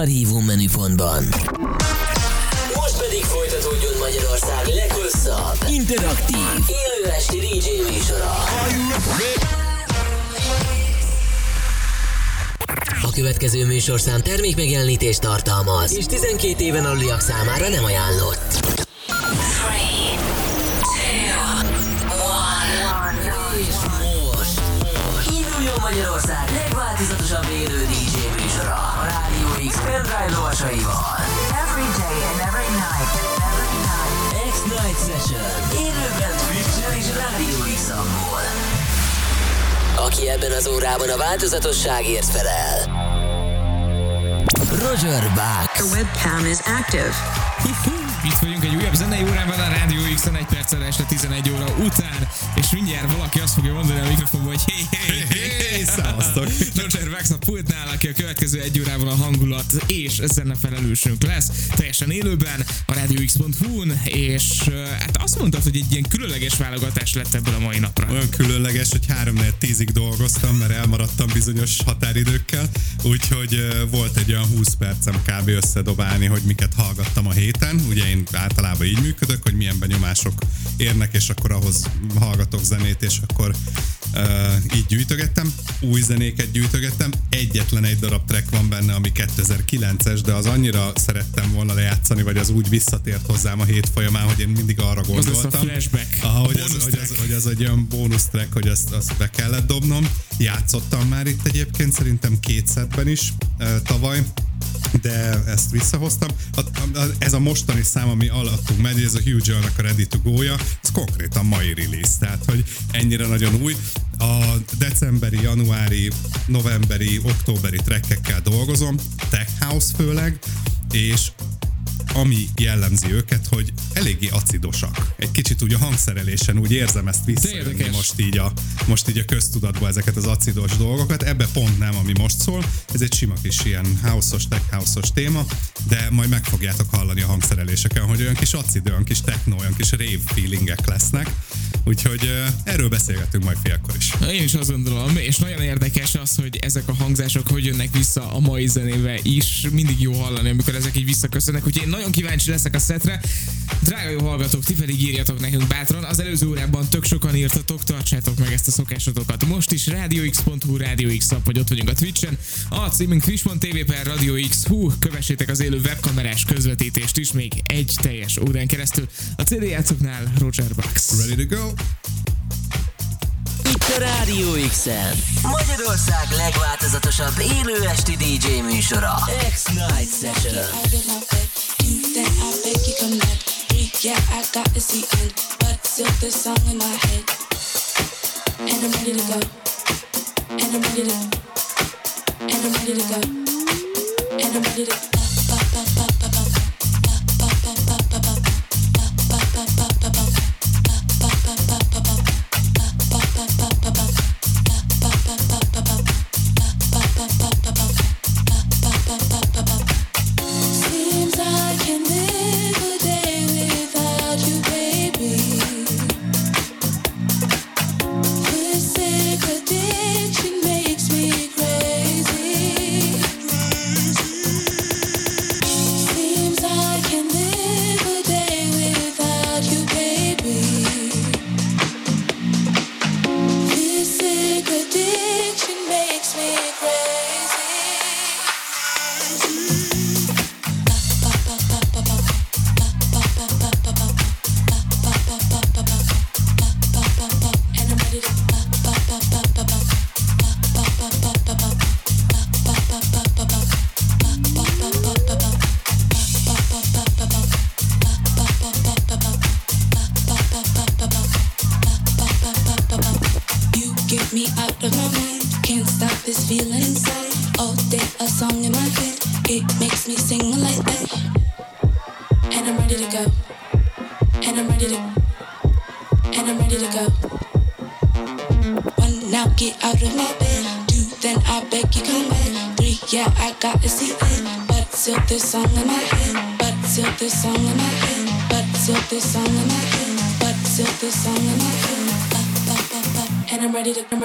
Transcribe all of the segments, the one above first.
Archívum menüpontban. Most pedig folytatódjon Magyarország leghosszabb, interaktív, élő esti DJ műsora. A következő műsorszám termékmegjelenítést tartalmaz, és 12 éven aluliak számára nem ajánlott. Induljon Magyarország legváltozatosabb élő Pendrive lovasaival. Every day and every night. X-Night Session. Élőben Twitch-en Aki ebben az órában a változatosságért felel. Roger Bucks. The webcam is active. Itt vagyunk egy újabb zenei órában a Rádió x egy perccel este 11 óra után, és mindjárt valaki azt fogja mondani a mikrofonba, hogy hé, hé, hé. Roger a pultnál, aki a következő egy órában a hangulat és zene felelősünk lesz, teljesen élőben a radiox.hu-n, és hát azt mondtad, hogy egy ilyen különleges válogatás lett ebből a mai napra. Olyan különleges, hogy 3 4 10 dolgoztam, mert elmaradtam bizonyos határidőkkel, úgyhogy volt egy olyan 20 percem kb. összedobálni, hogy miket hallgattam a héten. Ugye én általában így működök, hogy milyen benyomások érnek, és akkor ahhoz hallgatok zenét, és akkor uh, így gyűjtögettem. Új zenéket gyűjtögettem. Egyetlen egy darab track van benne, ami 2009-es, de az annyira szerettem volna lejátszani, vagy az úgy visszatért hozzám a hét folyamán, hogy én mindig arra Az lesz a gondoltam. flashback. Aha, hogy, az, hogy, az, hogy az egy olyan bónusz track, hogy azt, azt be kellett dobnom. Játszottam már itt egyébként, szerintem két setben is uh, tavaly de ezt visszahoztam. A, a, ez a mostani szám, ami alattunk megy, ez a Hugh Joe-nak a Ready to Go-ja, ez konkrétan mai release, tehát hogy ennyire nagyon új. A decemberi, januári, novemberi, októberi trekkekkel dolgozom, Tech House főleg, és ami jellemzi őket, hogy eléggé acidosak. Egy kicsit úgy a hangszerelésen úgy érzem ezt visszajönni most így, a, most így a köztudatba ezeket az acidos dolgokat. Ebbe pont nem, ami most szól. Ez egy sima kis ilyen house-os, tech house-os téma, de majd meg fogjátok hallani a hangszereléseken, hogy olyan kis acid, olyan kis techno, olyan kis rave feelingek lesznek. Úgyhogy erről beszélgetünk majd félkor is. Na, Én is azt gondolom, és nagyon érdekes az, hogy ezek a hangzások hogy jönnek vissza a mai zenébe is. Mindig jó hallani, amikor ezek így visszaköszönnek. Úgyhogy én nagyon kíváncsi leszek a szetre. Drága jó hallgatók, ti pedig írjatok nekünk bátran. Az előző órában tök sokan írtatok, tartsátok meg ezt a szokásotokat. Most is radiox.hu, Radio X nap, vagy ott vagyunk a Twitchen. A címünk twitch.tv per Radio X. Hú, kövessétek az élő webkamerás közvetítést is még egy teljes órán keresztül. A CD játszóknál Roger Bucks. Ready to go? Itt a Rádió x Magyarország legváltozatosabb élő esti DJ műsora. X-Night Session. Yeah, I got the end, but still the song in my head. And I'm ready to go. And I'm ready to. And I'm ready to go. And I'm ready to.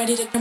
Ready to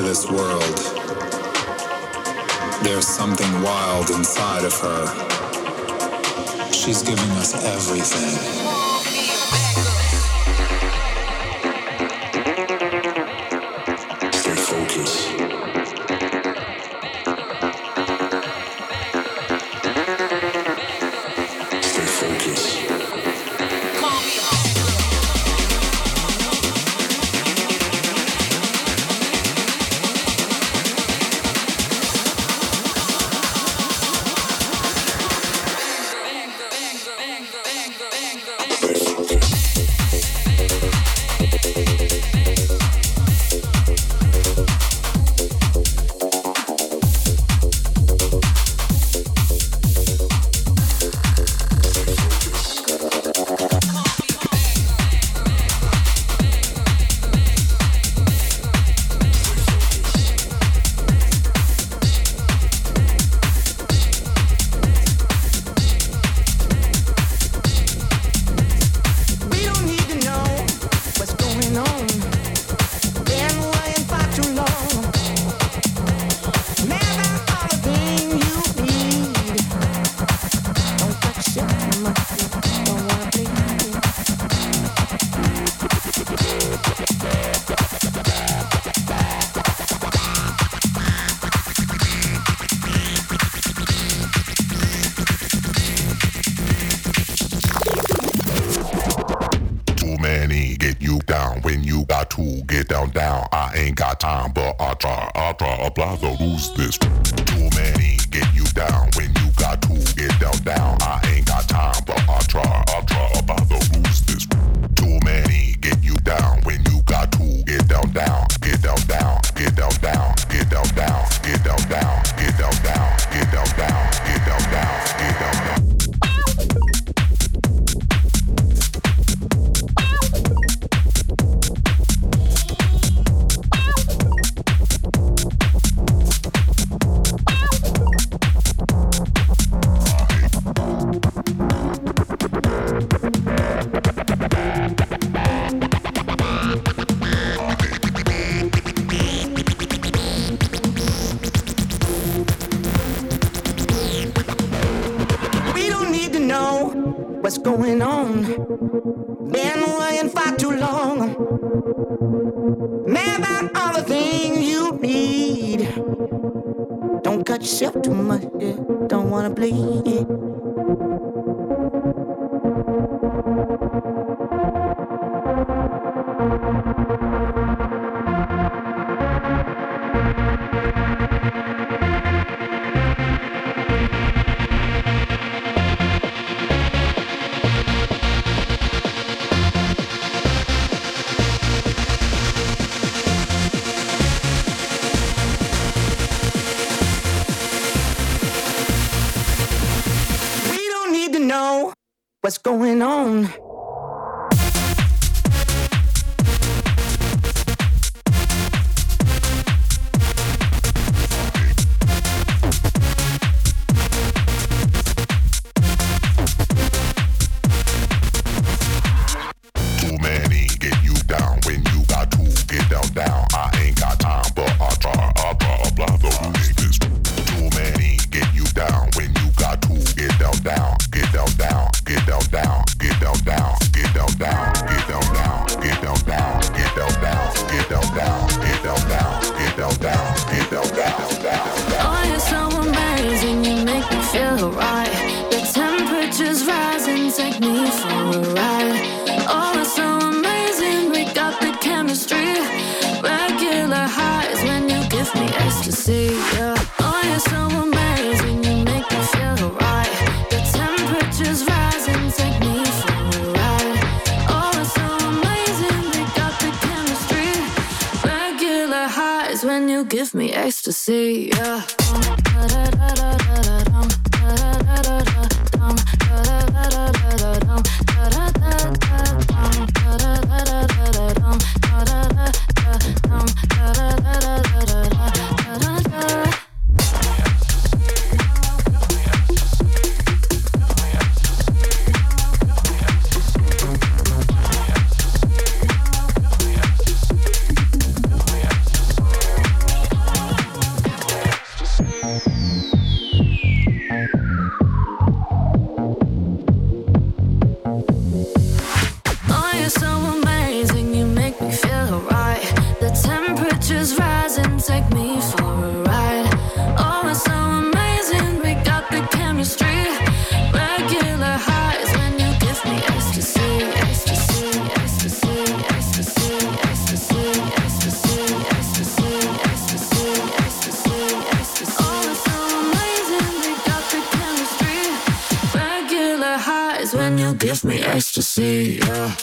to this world. There's something wild inside of her. She's giving us everything. get you down when you got to get down down. I ain't got time, but I try, I try, apply the rules this. Too many get you down when you got to get down down. I ain't got time, but I try, I try, apply the too much, yeah. Don't wanna bleed, yeah. Give me ecstasy. Yeah.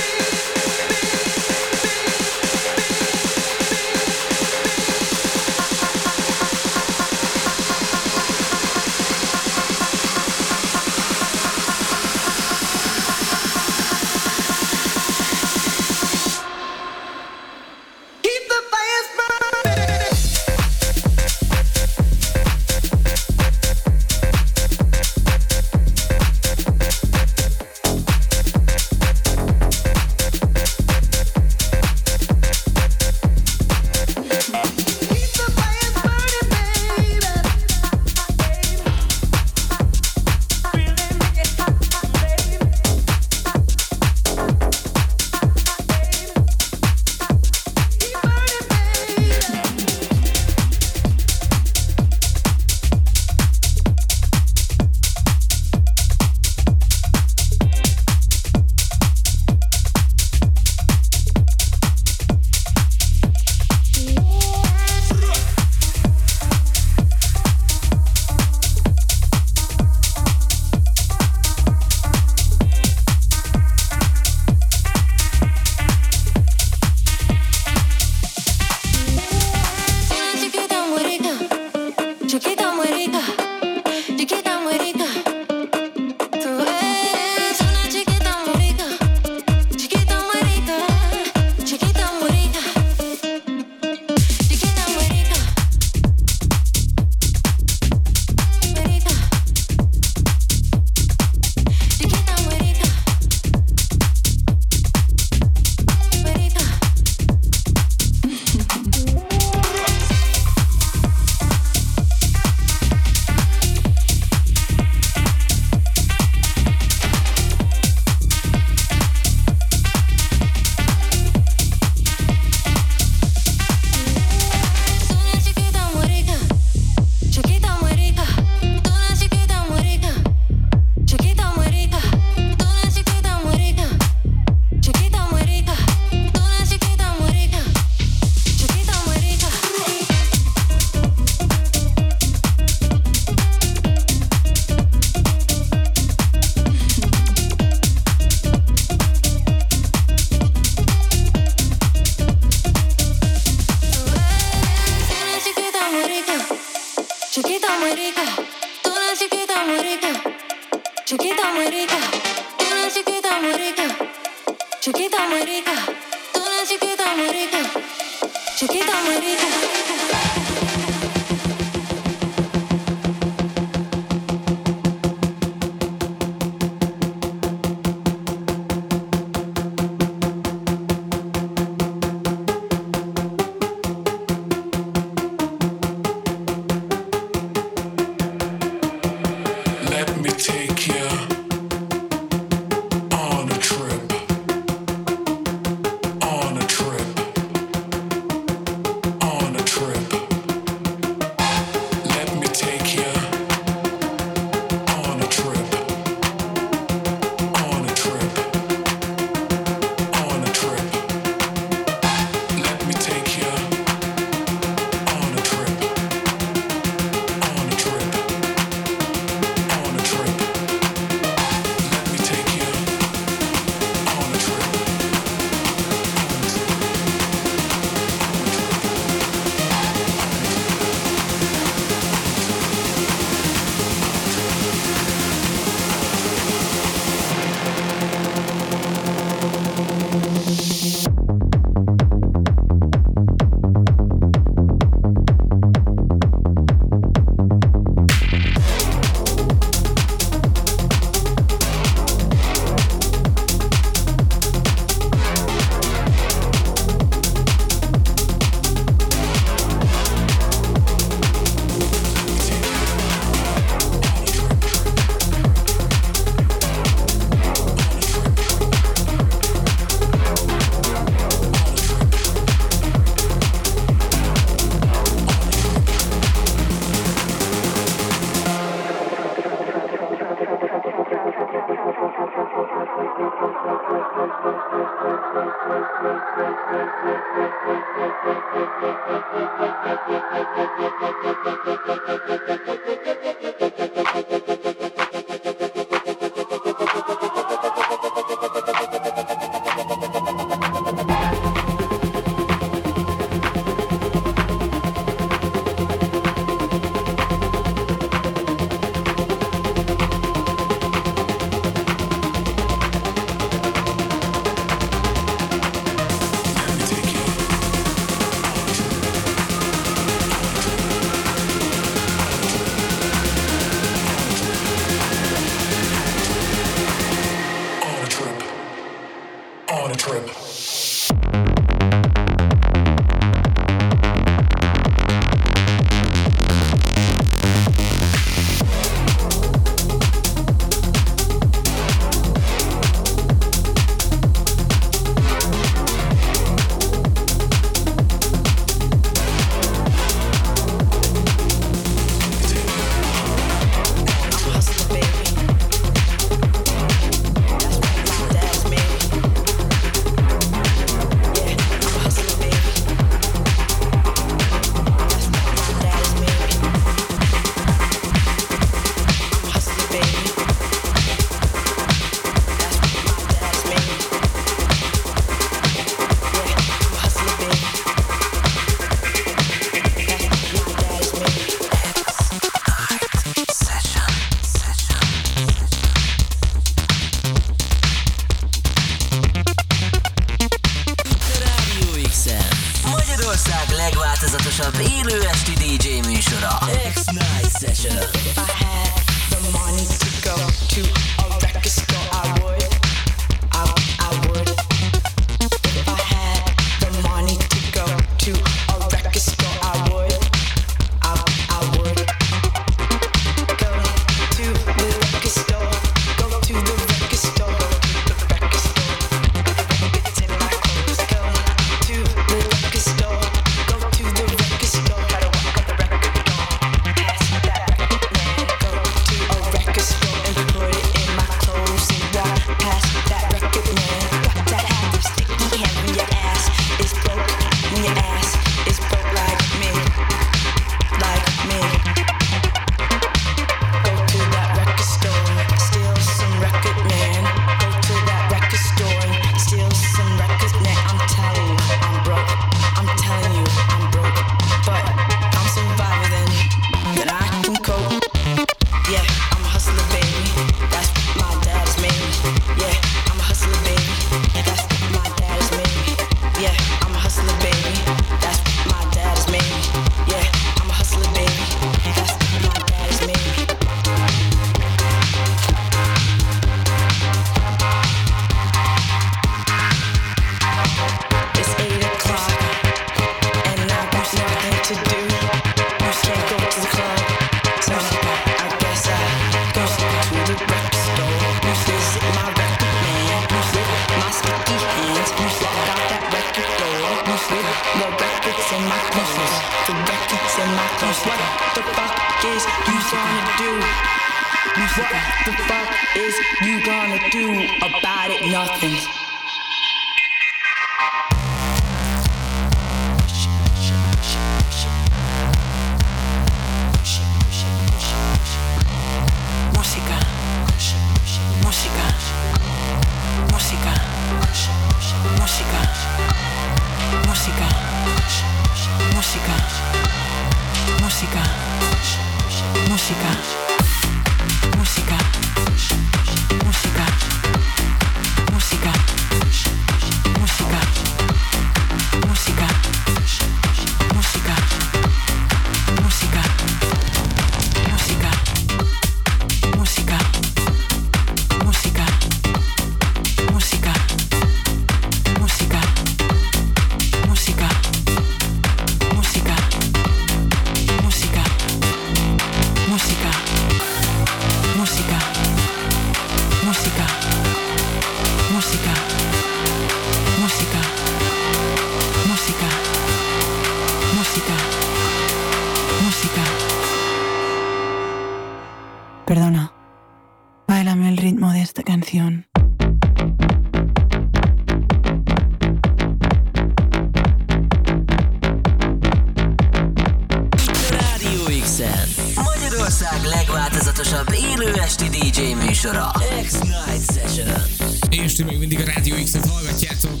Rádió X-en. Magyarország legváltozatosabb élő esti DJ műsora. X-Night Session. És ti még mindig a Rádió X-et hallgatjátok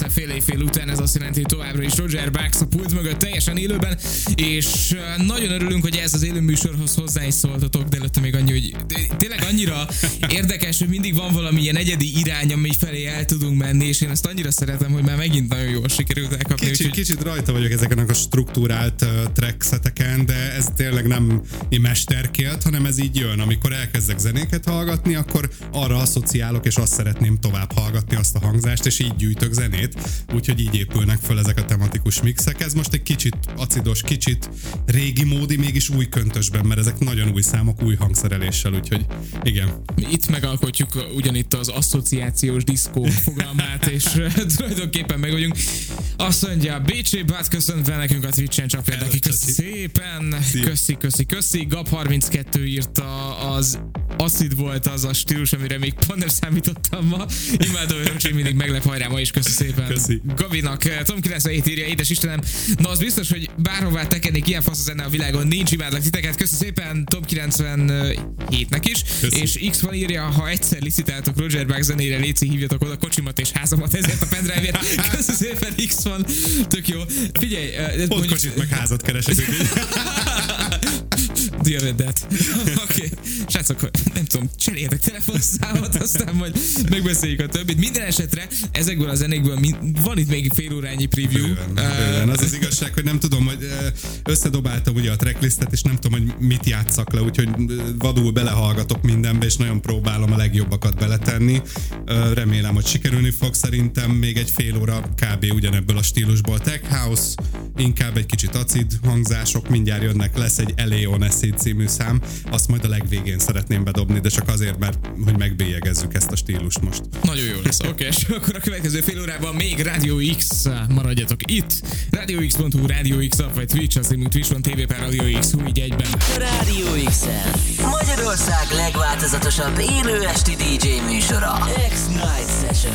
perccel fél éjfél után, ez azt jelenti, hogy továbbra is Roger Bax a pult mögött teljesen élőben, és nagyon örülünk, hogy ez az élő műsorhoz hozzá is szóltatok, de előtte még annyi, hogy tényleg annyira érdekes, hogy mindig van valami ilyen egyedi irány, ami felé el tudunk menni, és én ezt annyira szeretem, hogy már megint nagyon jól sikerült elkapni. Kicsit, úgyhogy- kicsit rajta vagyok ezeken a struktúrált uh, de ez tényleg nem mesterkélt, hanem ez így jön. Amikor elkezdek zenéket hallgatni, akkor arra asszociálok, és azt szeretném tovább hallgatni azt a hangzást, és így gyűjtök zenét. Úgyhogy így épülnek föl ezek a tematikus mixek. Ez most egy kicsit acidos, kicsit régi módi, mégis új köntösben, mert ezek nagyon új számok, új hangszereléssel, úgyhogy igen. Itt megalkotjuk ugyanitt az asszociációs diszkó fogalmát, és uh, tulajdonképpen meg vagyunk. Azt mondja, BC Bát köszöntve nekünk a Twitch-en, csak például köszi szépen, Szia. köszi, köszi, köszi. Gab32 írta az Acid volt az a stílus, amire még pont nem számítottam ma. Imádom, hogy mindig meglep hajrá ma is, köszi szépen. Köszi. Gabinak, eh, Tom 97 írja, édes Istenem, na az biztos, hogy bárhová tekernék ilyen fasz zene a világon, nincs imádlak titeket, köszi szépen Tom 97-nek is, Köszi. és X van írja, ha egyszer licitáltok Roger Bach zenére, Léci hívjatok oda kocsimat és házamat ezért a pendrive-ért. Köszi szépen X van, tök jó. Figyelj, eh, Pont mondjuk- kocsit meg házat keresek. that. Oké. Okay. Srácok, nem tudom, cseréljetek telefonszámot, aztán majd megbeszéljük a többit. Minden esetre ezekből a zenékből van itt még fél órányi preview. Bőven, bőven. Az az igazság, hogy nem tudom, hogy összedobáltam ugye a tracklistet, és nem tudom, hogy mit játszak le, úgyhogy vadul belehallgatok mindenbe, és nagyon próbálom a legjobbakat beletenni. Remélem, hogy sikerülni fog. Szerintem még egy fél óra kb. ugyanebből a stílusból. Tech House, inkább egy kicsit acid hangzások, mindjárt jönnek, lesz egy Eleon Acid című szám, azt majd a legvégén szeretném bedobni, de csak azért, mert hogy megbélyegezzük ezt a stílust most. Nagyon jó lesz. Oké, okay, és akkor a következő fél órában még Radio X, maradjatok itt. RadioX.hu, Radio X app, vagy Twitch, az címünk Twitch van, TV per Radio X, hú, így egyben. Rádió X-en. Magyarország legváltozatosabb élő esti DJ műsora. X-Night Session.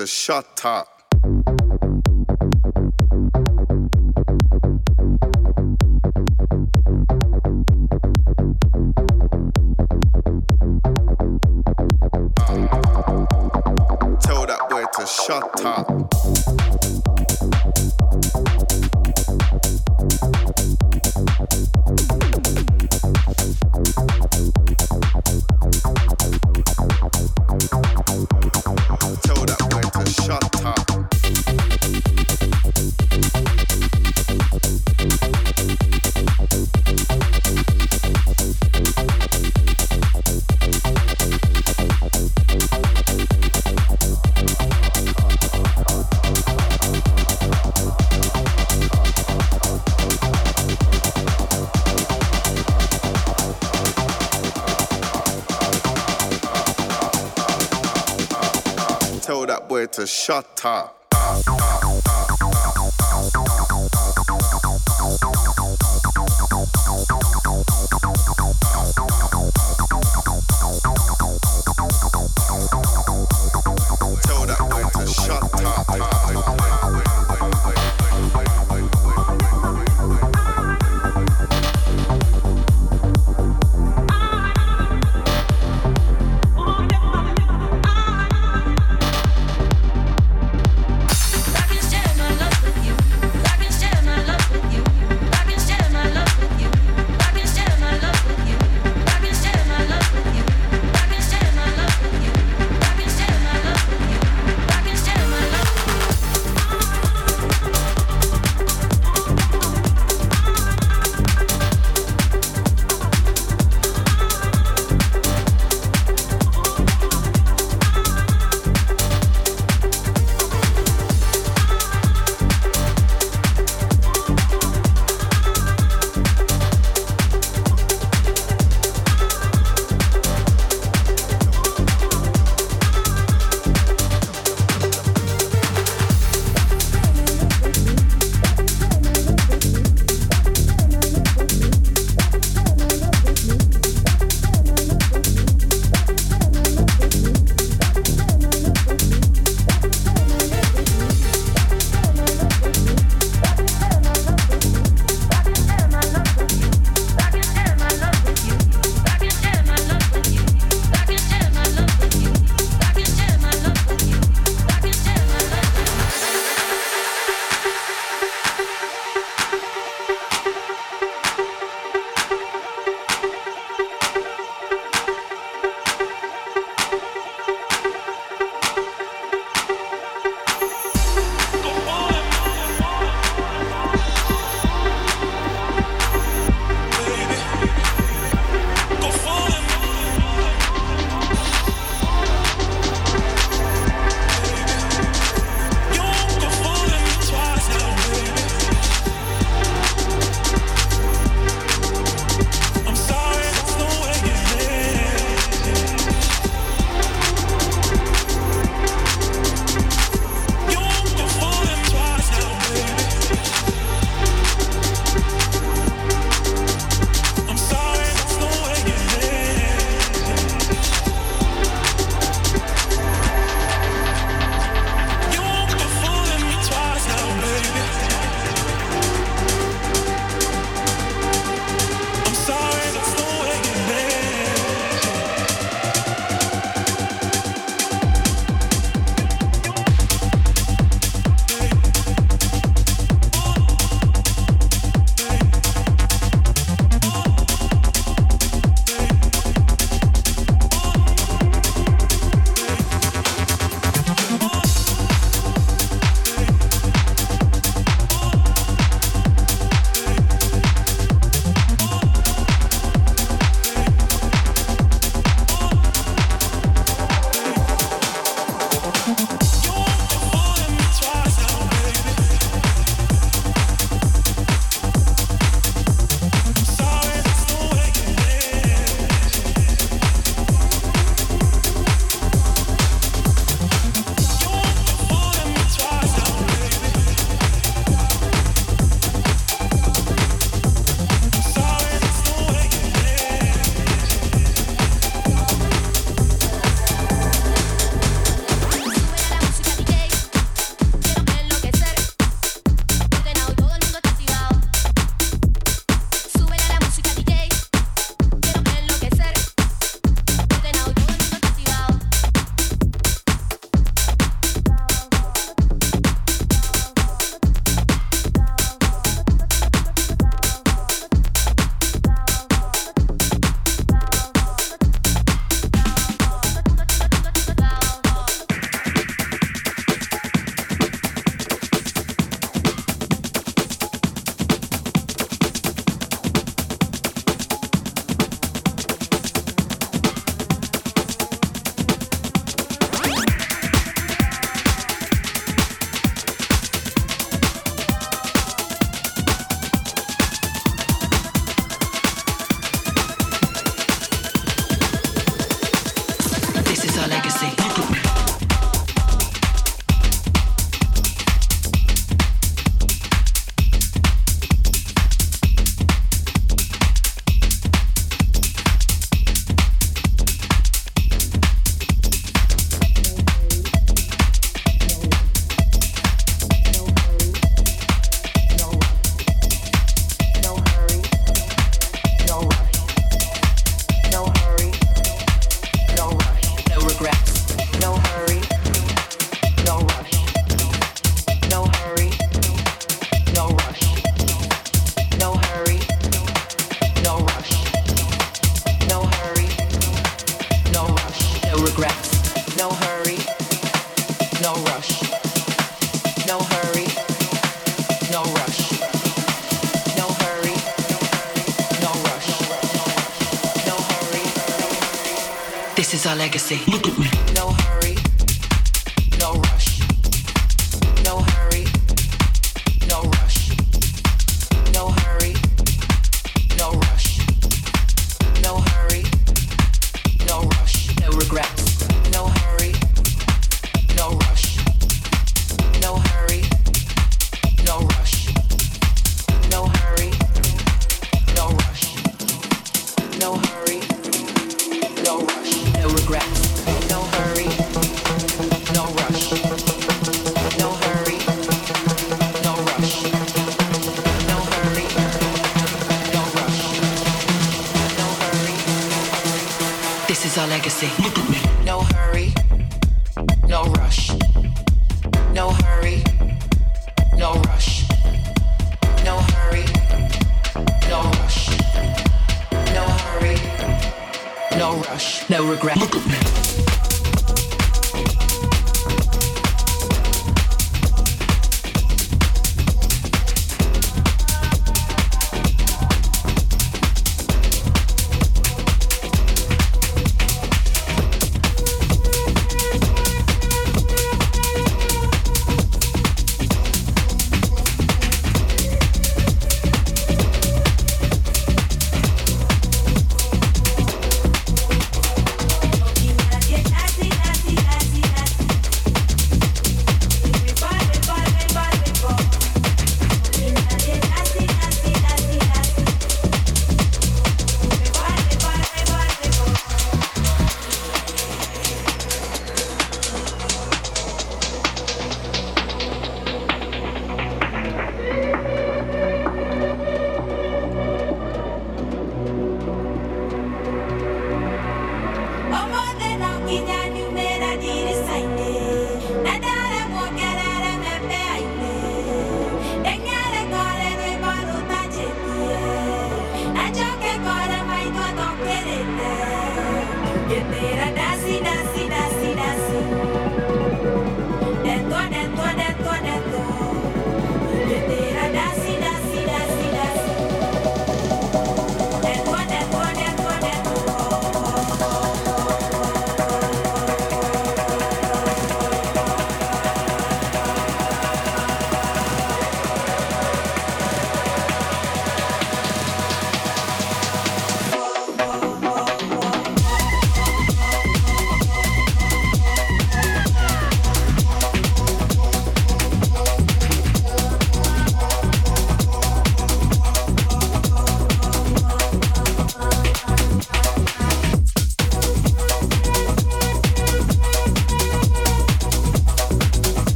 a shot top. way to shut up.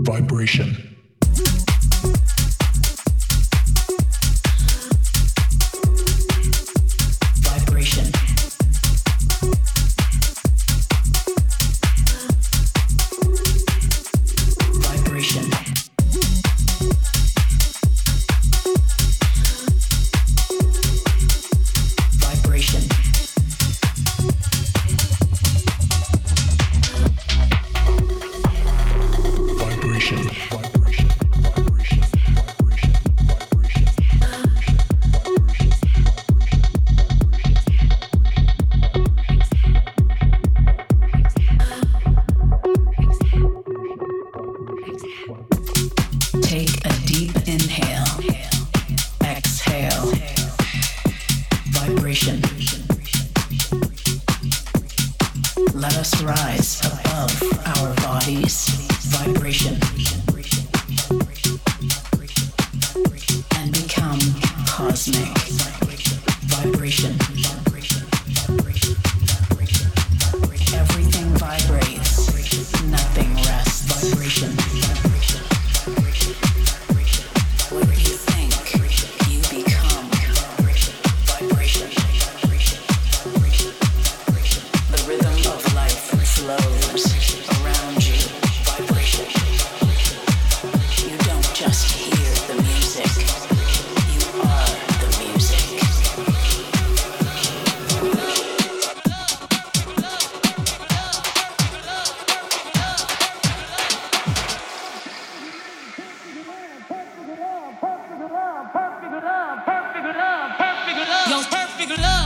vibration. love.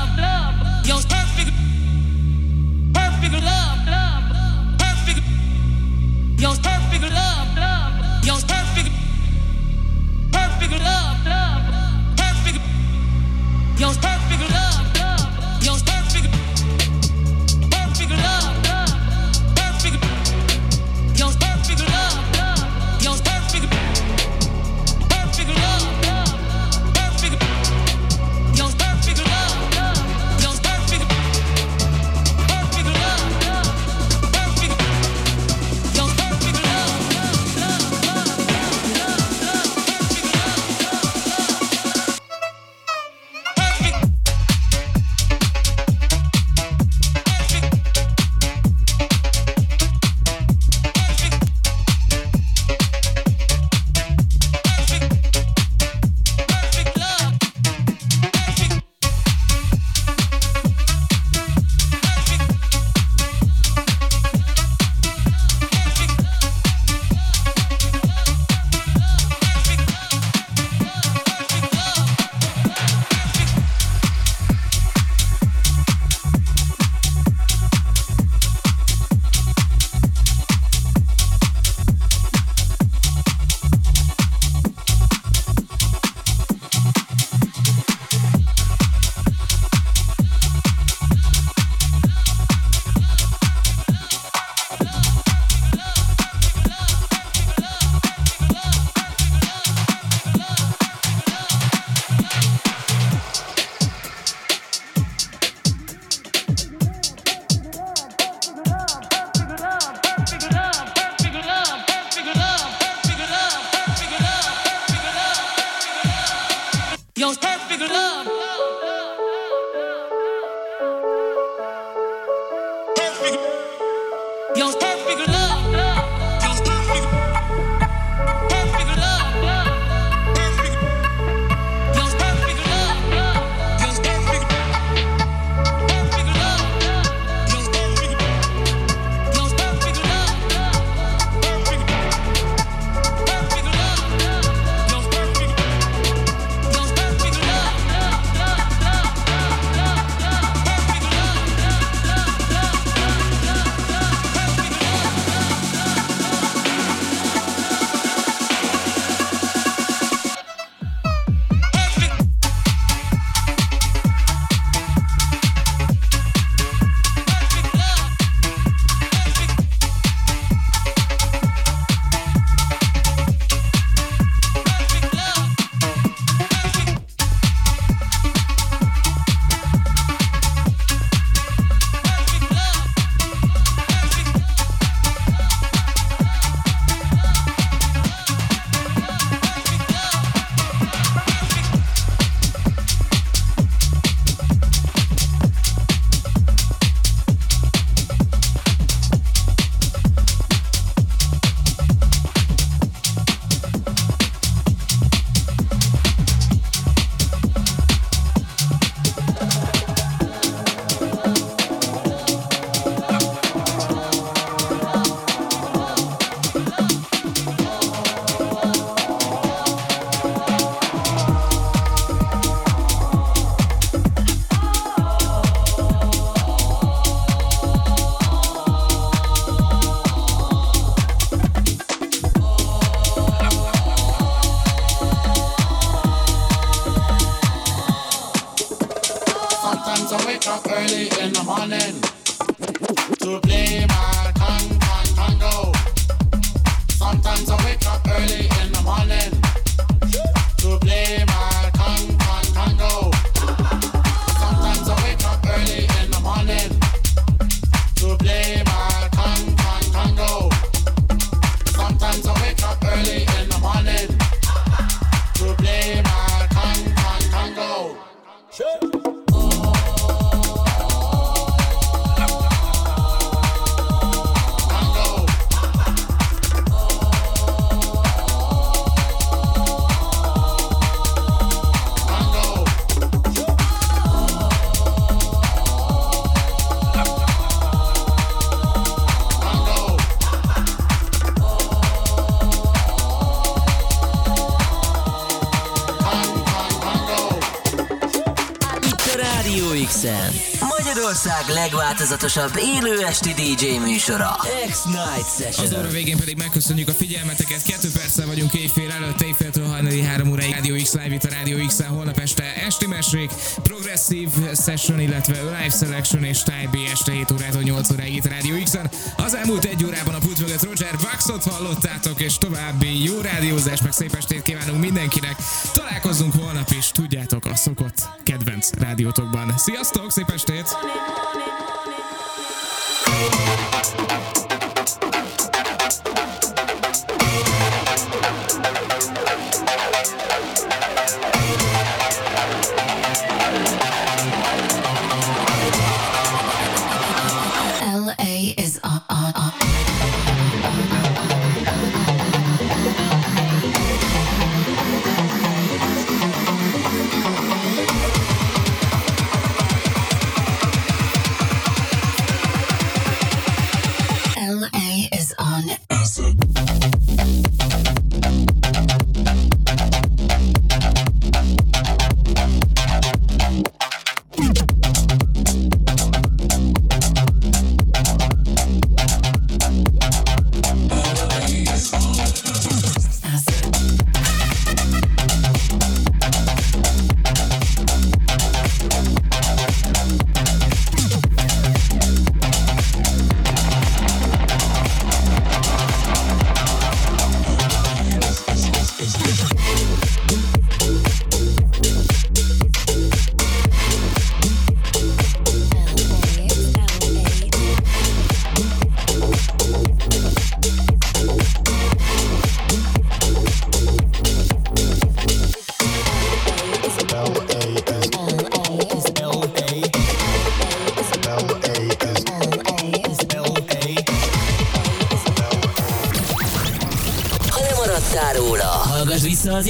Legváltozatosabb élő esti DJ műsora. X-Night Session. Az óra végén pedig megköszönjük a figyelmeteket. Kettő perccel vagyunk éjfél előtt, éjféltől hajnali három óráig. Radio X Live itt a Radio x holnap este esti mesék, progresszív session, illetve live selection és Type B este 7 órától 8 óráig itt a Radio X-en. Az elmúlt egy órában a pult mögött Roger Buxot hallottátok, és további jó rádiózás, meg szép estét kívánunk mindenkinek. Találkozzunk holnap is, tudjátok, a szokott kedvenc rádiótokban. Sziasztok, szép